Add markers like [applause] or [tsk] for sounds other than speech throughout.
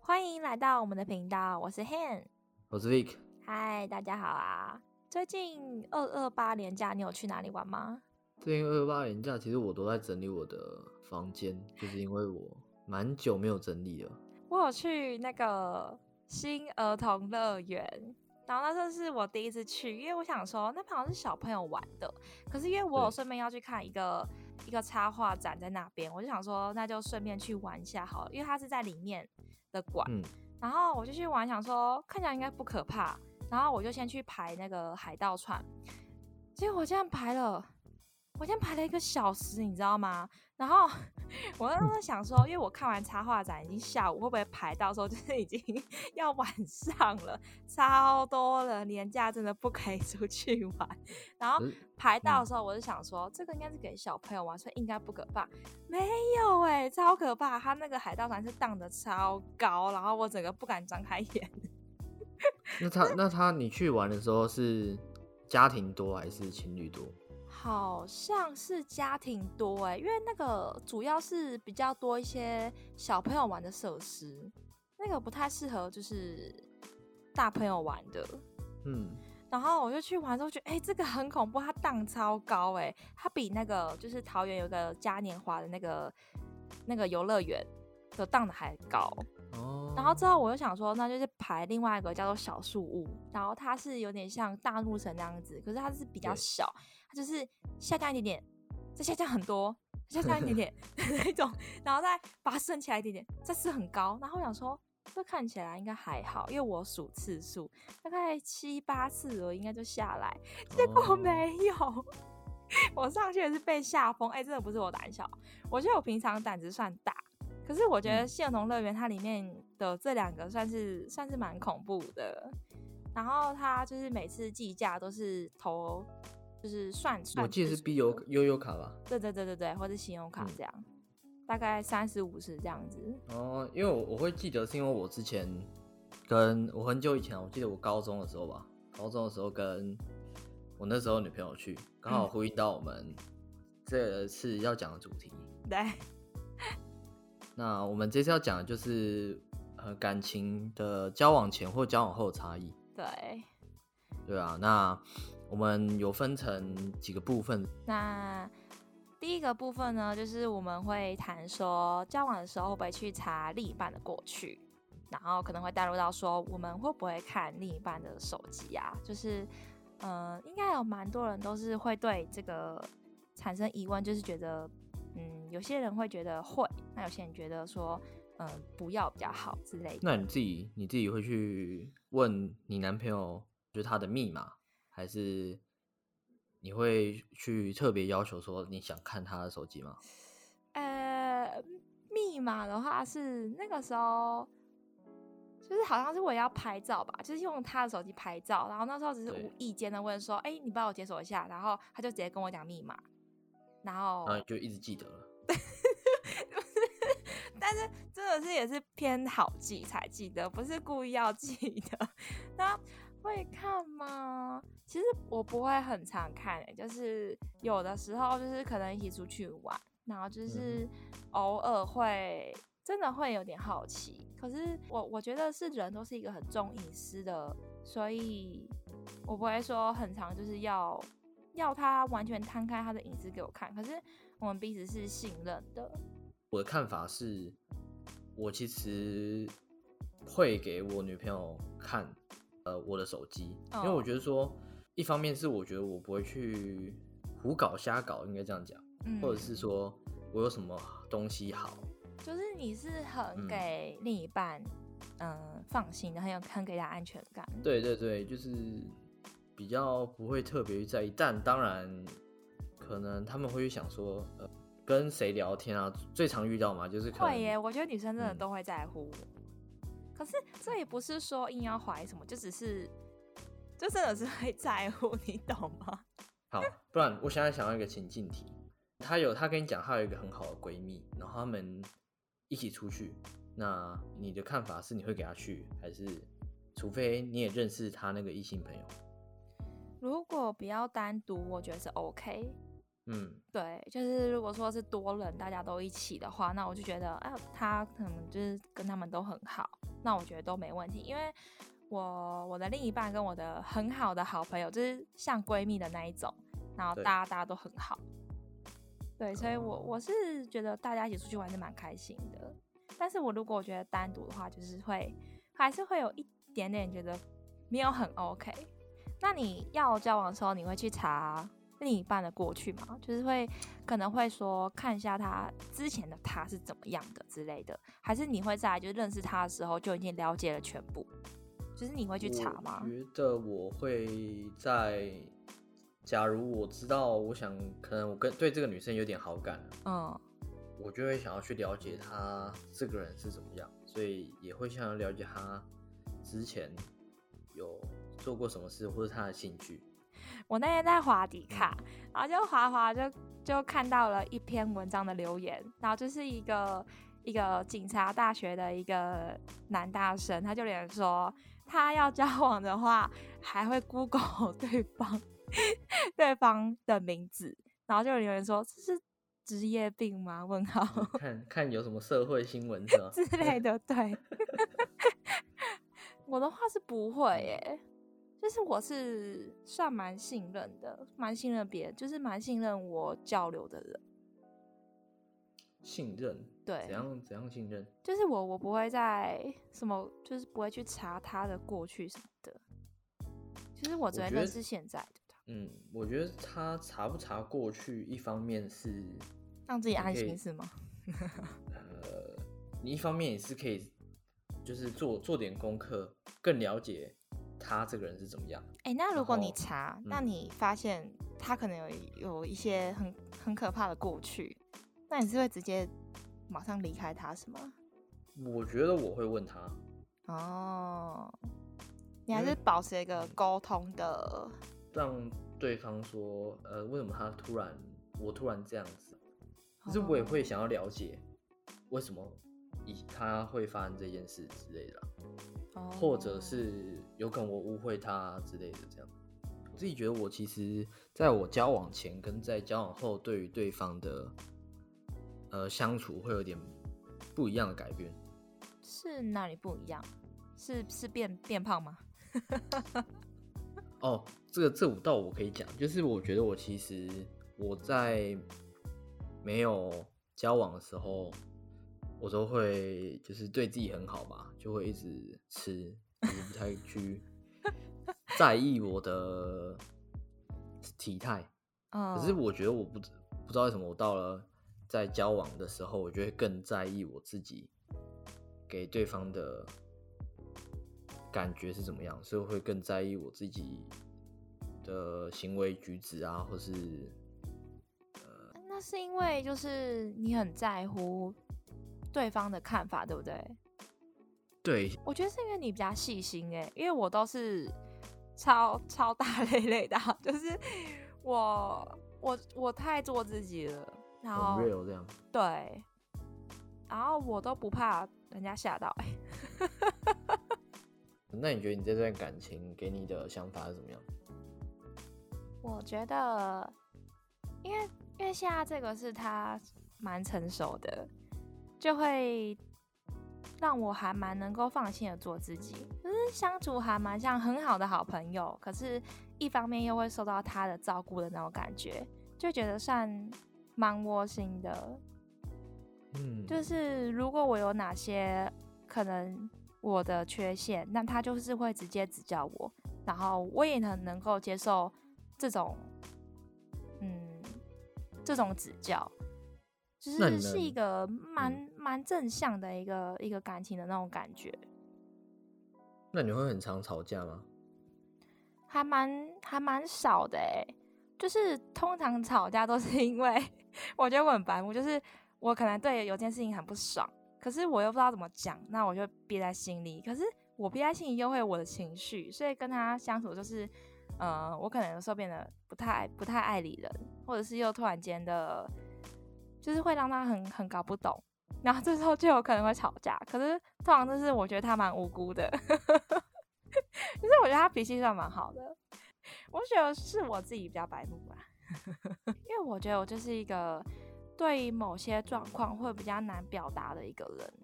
欢迎来到我们的频道，我是 Han。我是 Vic，嗨，大家好啊！最近二二八年假，你有去哪里玩吗？最近二二八年假，其实我都在整理我的房间，就是因为我蛮久没有整理了。我有去那个新儿童乐园，然后那时候是我第一次去，因为我想说那好像是小朋友玩的，可是因为我有顺便要去看一个一个插画展在那边，我就想说那就顺便去玩一下好了，因为它是在里面的馆，嗯，然后我就去玩，想说看起来应该不可怕，然后我就先去排那个海盗船，结果我竟然排了，我竟然排了一个小时，你知道吗？然后 [laughs] 我那时候想说，因为我看完插画展已经下午，会不会排到时候就是已经 [laughs] 要晚上了，超多人，年假真的不可以出去玩。然后排到的嗯时候，我就想说，这个应该是给小朋友玩，所以应该不可怕。没有哎、超可怕！他那个海盗船是荡的超高，然后我整个不敢张开眼。那他那他你去玩的时候是家庭多还是情侣多？好像是家庭多哎、因为那个主要是比较多一些小朋友玩的设施，那个不太适合就是大朋友玩的。嗯，然后我就去玩之后觉得，哎、这个很恐怖，它荡超高哎、它比那个就是桃园有个嘉年华的那个那个游乐园的荡的还高。哦，然后之后我就想说，那就是排另外一个叫做小树屋，然后它是有点像大怒神那样子，可是它是比较小，它就是下降一点点，再下降很多，下降一点点 [laughs] 那种，然后再把它升起来一点点，再是很高。然后我想说，这看起来应该还好，因为我数次数大概七八次我应该就下来，结果哦没有。[laughs] 我上去也是被吓疯，哎、真的不是我胆小，我觉得我平常胆子算大，可是我觉得嗯谢童乐园它里面的这两个算是算是蛮恐怖的。然后它就是每次计价都是投，就是算算我记得是必有悠悠卡吧？对对对对对，或者信用卡嗯这样，大概三十五十这样子。哦，因为我我会记得是因为我之前跟我很久以前，我记得我高中的时候吧，高中的时候跟我那时候女朋友去，刚好嗯呼应到我们这次要讲的主题。对，那我们这次要讲的就是呃感情的交往前或交往后的差异，对，对啊。那我们有分成几个部分，那第一个部分呢，就是我们会谈说交往的时候会不会去查另一半的过去，然后可能会带入到说我们会不会看另一半的手机啊，就是呃，应该有蛮多人都是会对这个产生疑问，就是觉得嗯，有些人会觉得会，那有些人觉得说嗯、不要比较好之类的。那你自己你自己会去问你男朋友就是他的密码，还是你会去特别要求说你想看他的手机吗？呃，密码的话是那个时候，就是好像是我也要拍照吧，就是用他的手机拍照，然后那时候只是无意间的问说，哎、你帮我解锁一下，然后他就直接跟我讲密码，然后然后就一直记得了。但是真的是也是偏好记才记得，不是故意要记的。[laughs] 那会看吗？其实我不会很常看、欸，就是有的时候就是可能一起出去玩，然后就是偶尔会真的会有点好奇。可是我我觉得是人都是一个很重隐私的，所以我不会说很常就是要要他完全摊开他的隐私给我看。可是我们彼此是信任的，我的看法是，我其实会给我女朋友看呃我的手机，因为我哦。觉得说，一方面是我觉得我不会去胡搞瞎搞，应该这样讲，嗯，或者是说我有什么东西好，就是你是很嗯。给另一半嗯、放心的，很有很给他安全感。对对对，就是比较不会特别在意，但当然可能他们会去想说，呃，跟谁聊天啊，最常遇到嘛，就是会耶，我觉得女生真的嗯都会在乎。可是这也不是说硬要怀什么，就只是就真的是会在乎，[laughs] 你懂吗？好，不然我现在想要一个情境题，她有她跟你讲，她有一个很好的闺蜜，然后他们一起出去，那你的看法是你会给她去，还是除非你也认识他那个异性朋友？如果不要单独，我觉得是 OK。嗯，对，就是如果说是多人大家都一起的话，那我就觉得，啊，他可能就是跟他们都很好，那我觉得都没问题，因为我我的另一半跟我的很好的好朋友，就是像闺蜜的那一种，然后大家大家都很好，对，所以我我是觉得大家一起出去玩是蛮开心的，但是我如果我觉得单独的话，就是会还是会有一点点觉得没有很 OK。那你要交往的时候，你会去查？另一半的过去嘛，就是会可能会说看一下他之前的他是怎么样的之类的，还是你会在就是认识他的时候就已经了解了全部？就是你会去查吗？觉得我会在，假如我知道，我想可能我跟对这个女生有点好感，嗯，我就会想要去了解她这个人是怎么样，所以也会想要了解她之前有做过什么事或者她的兴趣。我那天在滑迪卡，然后就滑滑就就看到了一篇文章的留言，然后就是一个一个警察大学的一个男大生，他就留言说他要交往的话，还会 Google [laughs] 对方 [laughs] 对方的名字，然后就有人说这是职业病吗？问号，看看有什么社会新闻是吧 [laughs] 之类的，对，我的话是不会耶。就是我是算蛮信任的，蛮信任别人，就是蛮信任我交流的人。信任？对。怎样怎样信任？就是我我不会在什么，就是不会去查他的过去什么的。其实我觉得是现在的他。嗯，我觉得他查不查过去，一方面是让自己安心，是吗？[laughs] 呃，你一方面也是可以，就是做做点功课，更了解。他这个人是怎么样？哎，那如果你查，那你发现他可能有有一些很很可怕的过去，那你是会直接马上离开他，是吗？我觉得我会问他。哦，你还是保持一个沟通的，让对方说，呃，为什么他突然我突然这样子？可是我也会想要了解为什么以他会发生这件事之类的。或者是有可能我误会他之类的，这样。我自己觉得，我其实在我交往前跟在交往后，对于对方的呃相处会有点不一样的改变。是哪里不一样？是是变变胖吗？哦，这个这五道我可以讲，就是我觉得我其实我在没有交往的时候。我都会就是对自己很好吧，就会一直吃，不太去 [laughs] 在意我的体态。可是我觉得我不不知道为什么，我到了在交往的时候，我就会更在意我自己给对方的感觉是怎么样，所以我会更在意我自己的行为举止啊，或是呃，那是因为就是你很在乎。对方的看法对不对？对，我觉得是因为你比较细心哎，因为我都是超超大累累的，[laughs] 就是我我我太做自己了，然后这样对，然后我都不怕人家吓到哎。[laughs] 那你觉得你这段感情给你的想法是怎么样？我觉得，因为因为现在这个是他蛮成熟的。就会让我还蛮能够放心的做自己，就是相处还蛮像很好的好朋友。可是，一方面又会受到他的照顾的那种感觉，就觉得算蛮窝心的。嗯，就 [laughs] 是如果我有哪些可能我的缺陷，那他就是会直接指教我，然后我也能能够接受这种，嗯，这种指教。就是是一个蛮蛮正向的一个一个感情的那种感觉。那你会很常吵架吗？还蛮还蛮少的哎，就是通常吵架都是因为我觉得我很白目，就是我可能对有件事情很不爽，可是我又不知道怎么讲，那我就憋在心里。可是我憋在心里又会有我的情绪，所以跟他相处就是，呃，我可能有时候变得不太不太爱理人，或者是又突然间的。就是会让他很很搞不懂，然后这时候就有可能会吵架。可是通常就是我觉得他蛮无辜的，其 [laughs] 实我觉得他脾气算蛮好的。我觉得是我自己比较白目吧，[laughs] 因为我觉得我就是一个对于某些状况会比较难表达的一个人。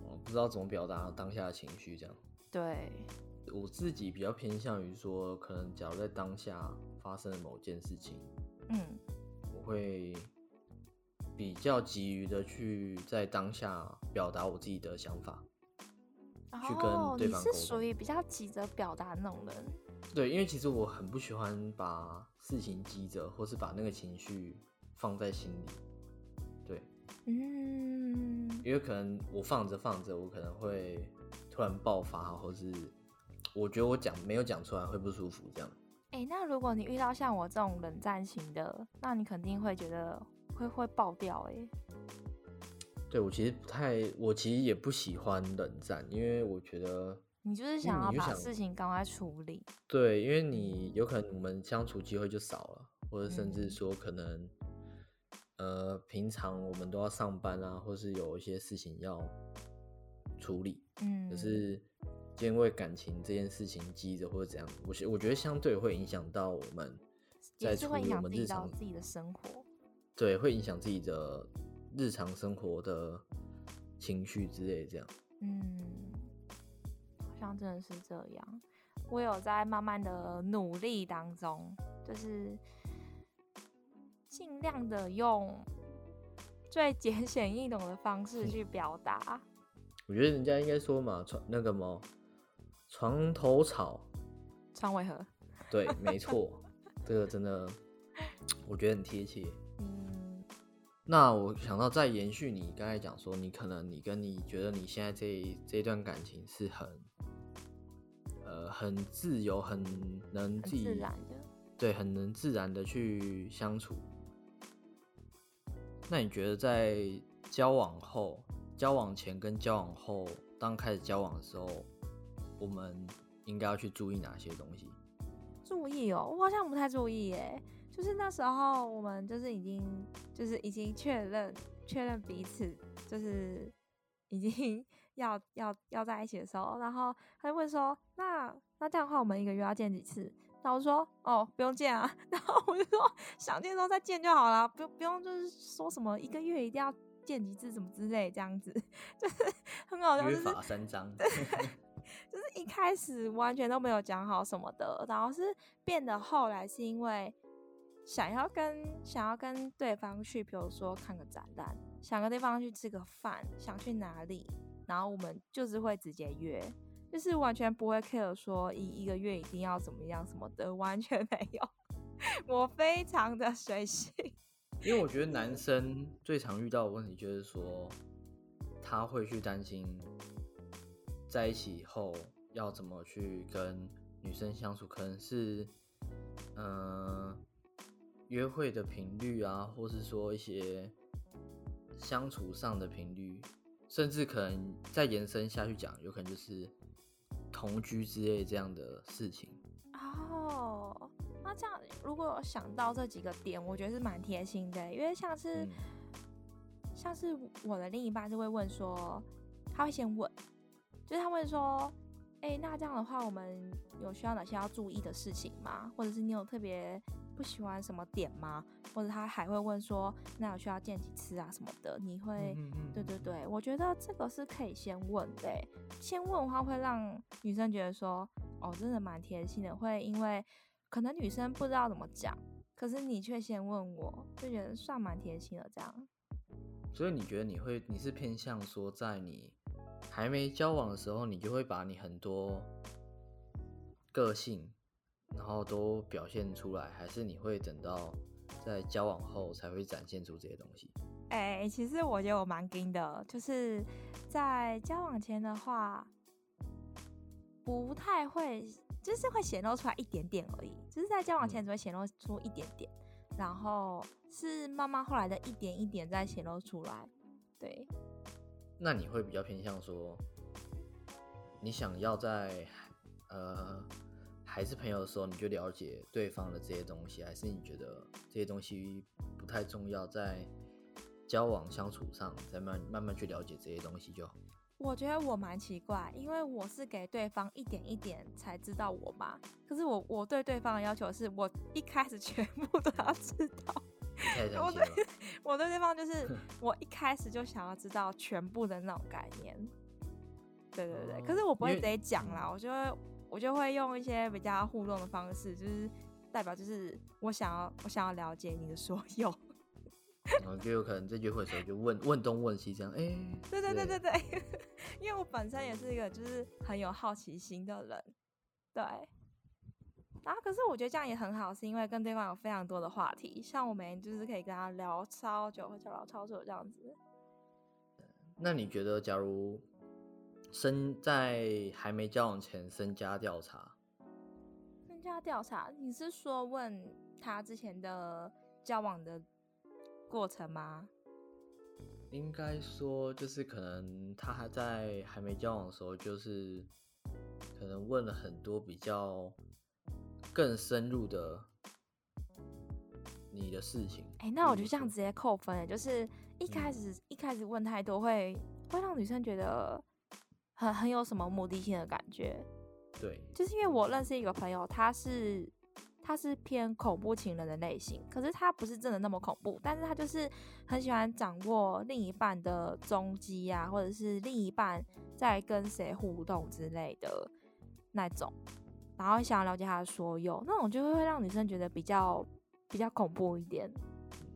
我不知道怎么表达当下的情绪，这样。对，我自己比较偏向于说，可能假如在当下发生了某件事情，嗯，我会比较急于的去在当下表达我自己的想法，去跟对方沟通是属于比较急着表达那种人。对，因为其实我很不喜欢把事情急着，或是把那个情绪放在心里。对，嗯，因为可能我放着放着，我可能会突然爆发，或是我觉得我讲没有讲出来会不舒服，这样。哎、那如果你遇到像我这种冷战型的，那你肯定会觉得会会爆掉哎、对我其实不太，我其实也不喜欢冷战，因为我觉得你就是想要把事情赶快处理。对，因为你有可能我们相处机会就少了，或者甚至嗯说可能，呃，平常我们都要上班啊，或是有一些事情要处理，嗯，可是因为感情这件事情积着或者怎样，我觉我觉得相对会影响到我们在我们日常，自己的生活。对，会影响自己的日常生活的情绪之类这样。嗯，好像真的是这样。我有在慢慢的努力当中，就是尽量的用最简显易懂的方式去表达。[laughs] 我觉得人家应该说嘛，床那个么床头草，床尾和，对，没错，这个真的 [tsk] 我觉得很贴切。嗯，那我想到再延续你刚才讲说，你可能你跟你觉得你现在这一这段感情是很呃很自由，很能自己自然的。对，很能自然的去相处。那你觉得在交往后、交往前跟交往后，当开始交往的时候，我们应该要去注意哪些东西？注意哦，我好像不太注意耶。就是那时候我们就是已经就是已经确认确认彼此就是已经 [laughs] 要要要在一起的时候，然后他就问说，那那这样的话我们一个月要见几次？然后我说哦不用见啊，[laughs] 然后我就说想见的时候再见就好了，不不用就是说什么一个月一定要见几次什么之类这样子，[laughs] 就是很好笑，约就是法三章。就是一开始完全都没有讲好什么的，然后是变得后来是因为想要跟想要跟对方去，比如说看个展览，想跟对方去吃个饭，想去哪里，然后我们就是会直接约，就是完全不会 care 说一一个月一定要怎么样什么的，完全没有，[laughs] 我非常的随性。因为我觉得男生最常遇到的问题就是说，他会去担心在一起以后要怎么去跟女生相处，可能是嗯、约会的频率啊，或是说一些相处上的频率，甚至可能再延伸下去讲，有可能就是同居之类这样的事情。哦，那这样如果想到这几个点，我觉得是蛮贴心的，因为像是、嗯像是我的另一半就会问说，他会先问，就是他问说，哎、那这样的话，我们有需要哪些要注意的事情吗？或者是你有特别不喜欢什么点吗？或者他还会问说，那有需要见几次啊什么的？你会嗯嗯对对对，我觉得这个是可以先问的欸，先问的话会让女生觉得说，哦，真的蛮贴心的，会因为可能女生不知道怎么讲，可是你却先问我，就觉得算蛮贴心的这样。所以你觉得你会，你是偏向说，在你还没交往的时候，你就会把你很多个性，然后都表现出来，还是你会等到在交往后才会展现出这些东西？哎、其实我觉得我蛮硬的，就是在交往前的话，不太会，就是会显露出来一点点而已，就是在交往前只会显露出一点点，然后是慢慢后来的一点一点再显露出来。对，那你会比较偏向说，你想要在呃还是朋友的时候，你就了解对方的这些东西，还是你觉得这些东西不太重要，在交往相处上再慢慢慢去了解这些东西就好。我觉得我蛮奇怪，因为我是给对方一点一点才知道我嘛。可是我我对对方的要求是我一开始全部都要知道。我对。[laughs] 我对对方就是我一开始就想要知道全部的那种概念。对对对，哦可是我不会直接讲啦，我就会我就会用一些比较互动的方式，就是代表就是我想要我想要了解你的所有。然 [laughs] 后就有可能在约会的时候就问问东问西这样，哎、对对对对对，[laughs] 因为我本身也是一个就是很有好奇心的人，对。然后可是我觉得这样也很好，是因为跟对方有非常多的话题，像我每天就是可以跟他聊超久，会聊超久这样子。那你觉得，假如身在还没交往前身家调查，身家调查，你是说问他之前的交往的过程吗？应该说就是可能他还在还没交往的时候，就是可能问了很多比较更深入的你的事情。哎、那我就这样直接扣分了，就是一开始、一开始问太多会会让女生觉得很很有什么目的性的感觉。对，就是因为我认识一个朋友，他是他是偏恐怖情人的类型，可是他不是真的那么恐怖，但是他就是很喜欢掌握另一半的踪迹啊，或者是另一半在跟谁互动之类的那种，然后想要了解他的所有，那种就会让女生觉得比较比较恐怖一点。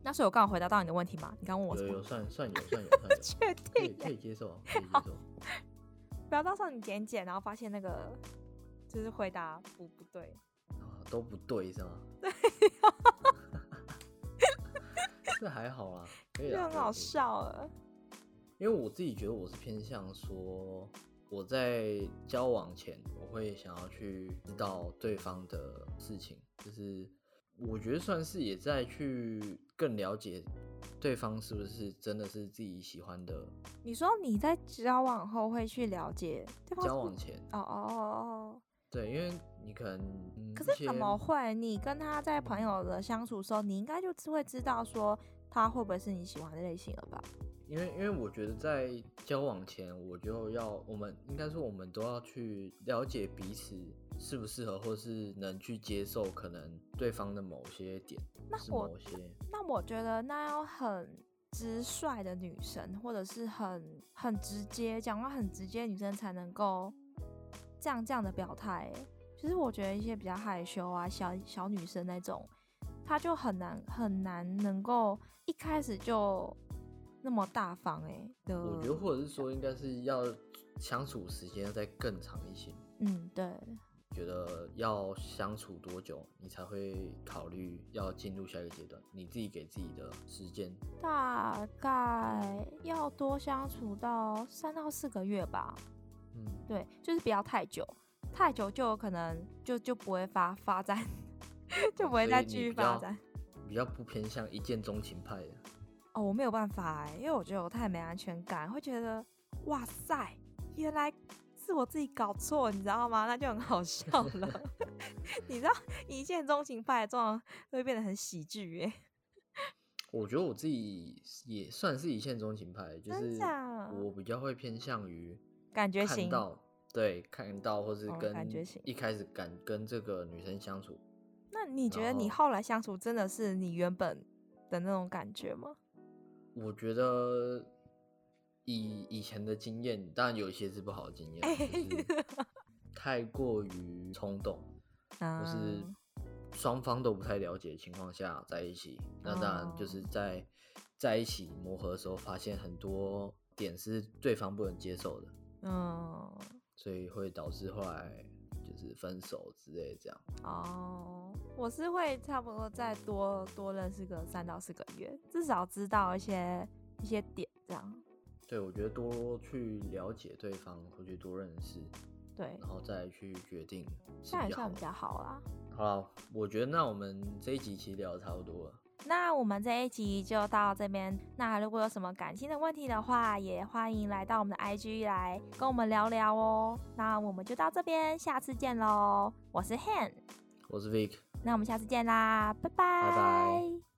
那所以我刚好回答到你的问题嘛？你刚问我什么有有？算算有算有算有，[laughs] 确定可以接受，可以接受。不要到时候你点点，然后发现那个就是回答不不对。啊，都不对是吗？[laughs] 对 [laughs] 这还好啦，可以啦，就很好笑了。因为我自己觉得我是偏向说，我在交往前，我会想要去知道对方的事情，就是我觉得算是也在去更了解对方是不是真的是自己喜欢的。你说你在交往后会去了解对方交往前，哦哦哦哦，对，因为你可能，嗯、可是怎么会？你跟他在朋友的相处的时候，你应该就会知道说他会不会是你喜欢的类型了吧？因为因为我觉得在交往前，我就要我们应该说我们都要去了解彼此适不适合，或是能去接受可能对方的某些点，那我某些那我觉得那要很直率的女生，或者是很很直接讲话很直接的女生才能够这样这样的表态。欸其实我觉得一些比较害羞啊小小女生那种，她就很难很难能够一开始就那么大方哎、的。我觉得或者是说应该是要相处时间再更长一些。嗯对，觉得要相处多久，你才会考虑要进入下一个阶段？你自己给自己的时间，大概要多相处到三到四个月吧。嗯，对，就是不要太久，太久就有可能就就不会发发展，[laughs] 就不会再继续发展。比较不偏向一见钟情派的。哦，我没有办法哎，因为我觉得我太没安全感，会觉得哇塞，原来是我自己搞错，你知道吗？那就很好笑了。[laughs] 你知道一见钟情派的这种会变得很喜剧耶，[laughs] 我觉得我自己也算是一见钟情派，就是我比较会偏向于感觉型看到，对，看到或是哦跟感觉型一开始敢跟这个女生相处，那你觉得你后后来相处真的是你原本的那种感觉吗？我觉得以以前的经验，当然有一些是不好的经验，就是。太过于冲动，或是嗯。双方都不太了解的情况下在一起，那当然就是哦。在在一起磨合的时候，发现很多点是对方不能接受的，嗯，所以会导致后来就是分手之类这样。哦，我是会差不多再多多认识个三到四个月，至少知道一些一些点这样。对，我觉得多去了解对方，或去多认识，对，然后再去决定是这样比较好的。也算比较好啦。好，我觉得那我们这一集其实聊的差不多了。那我们这一集就到这边。那如果有什么感情的问题的话，也欢迎来到我们的 IG 来跟我们聊聊哦。那我们就到这边，下次见喽。我是 Han，我是 Vic。那我们下次见啦，拜拜。拜拜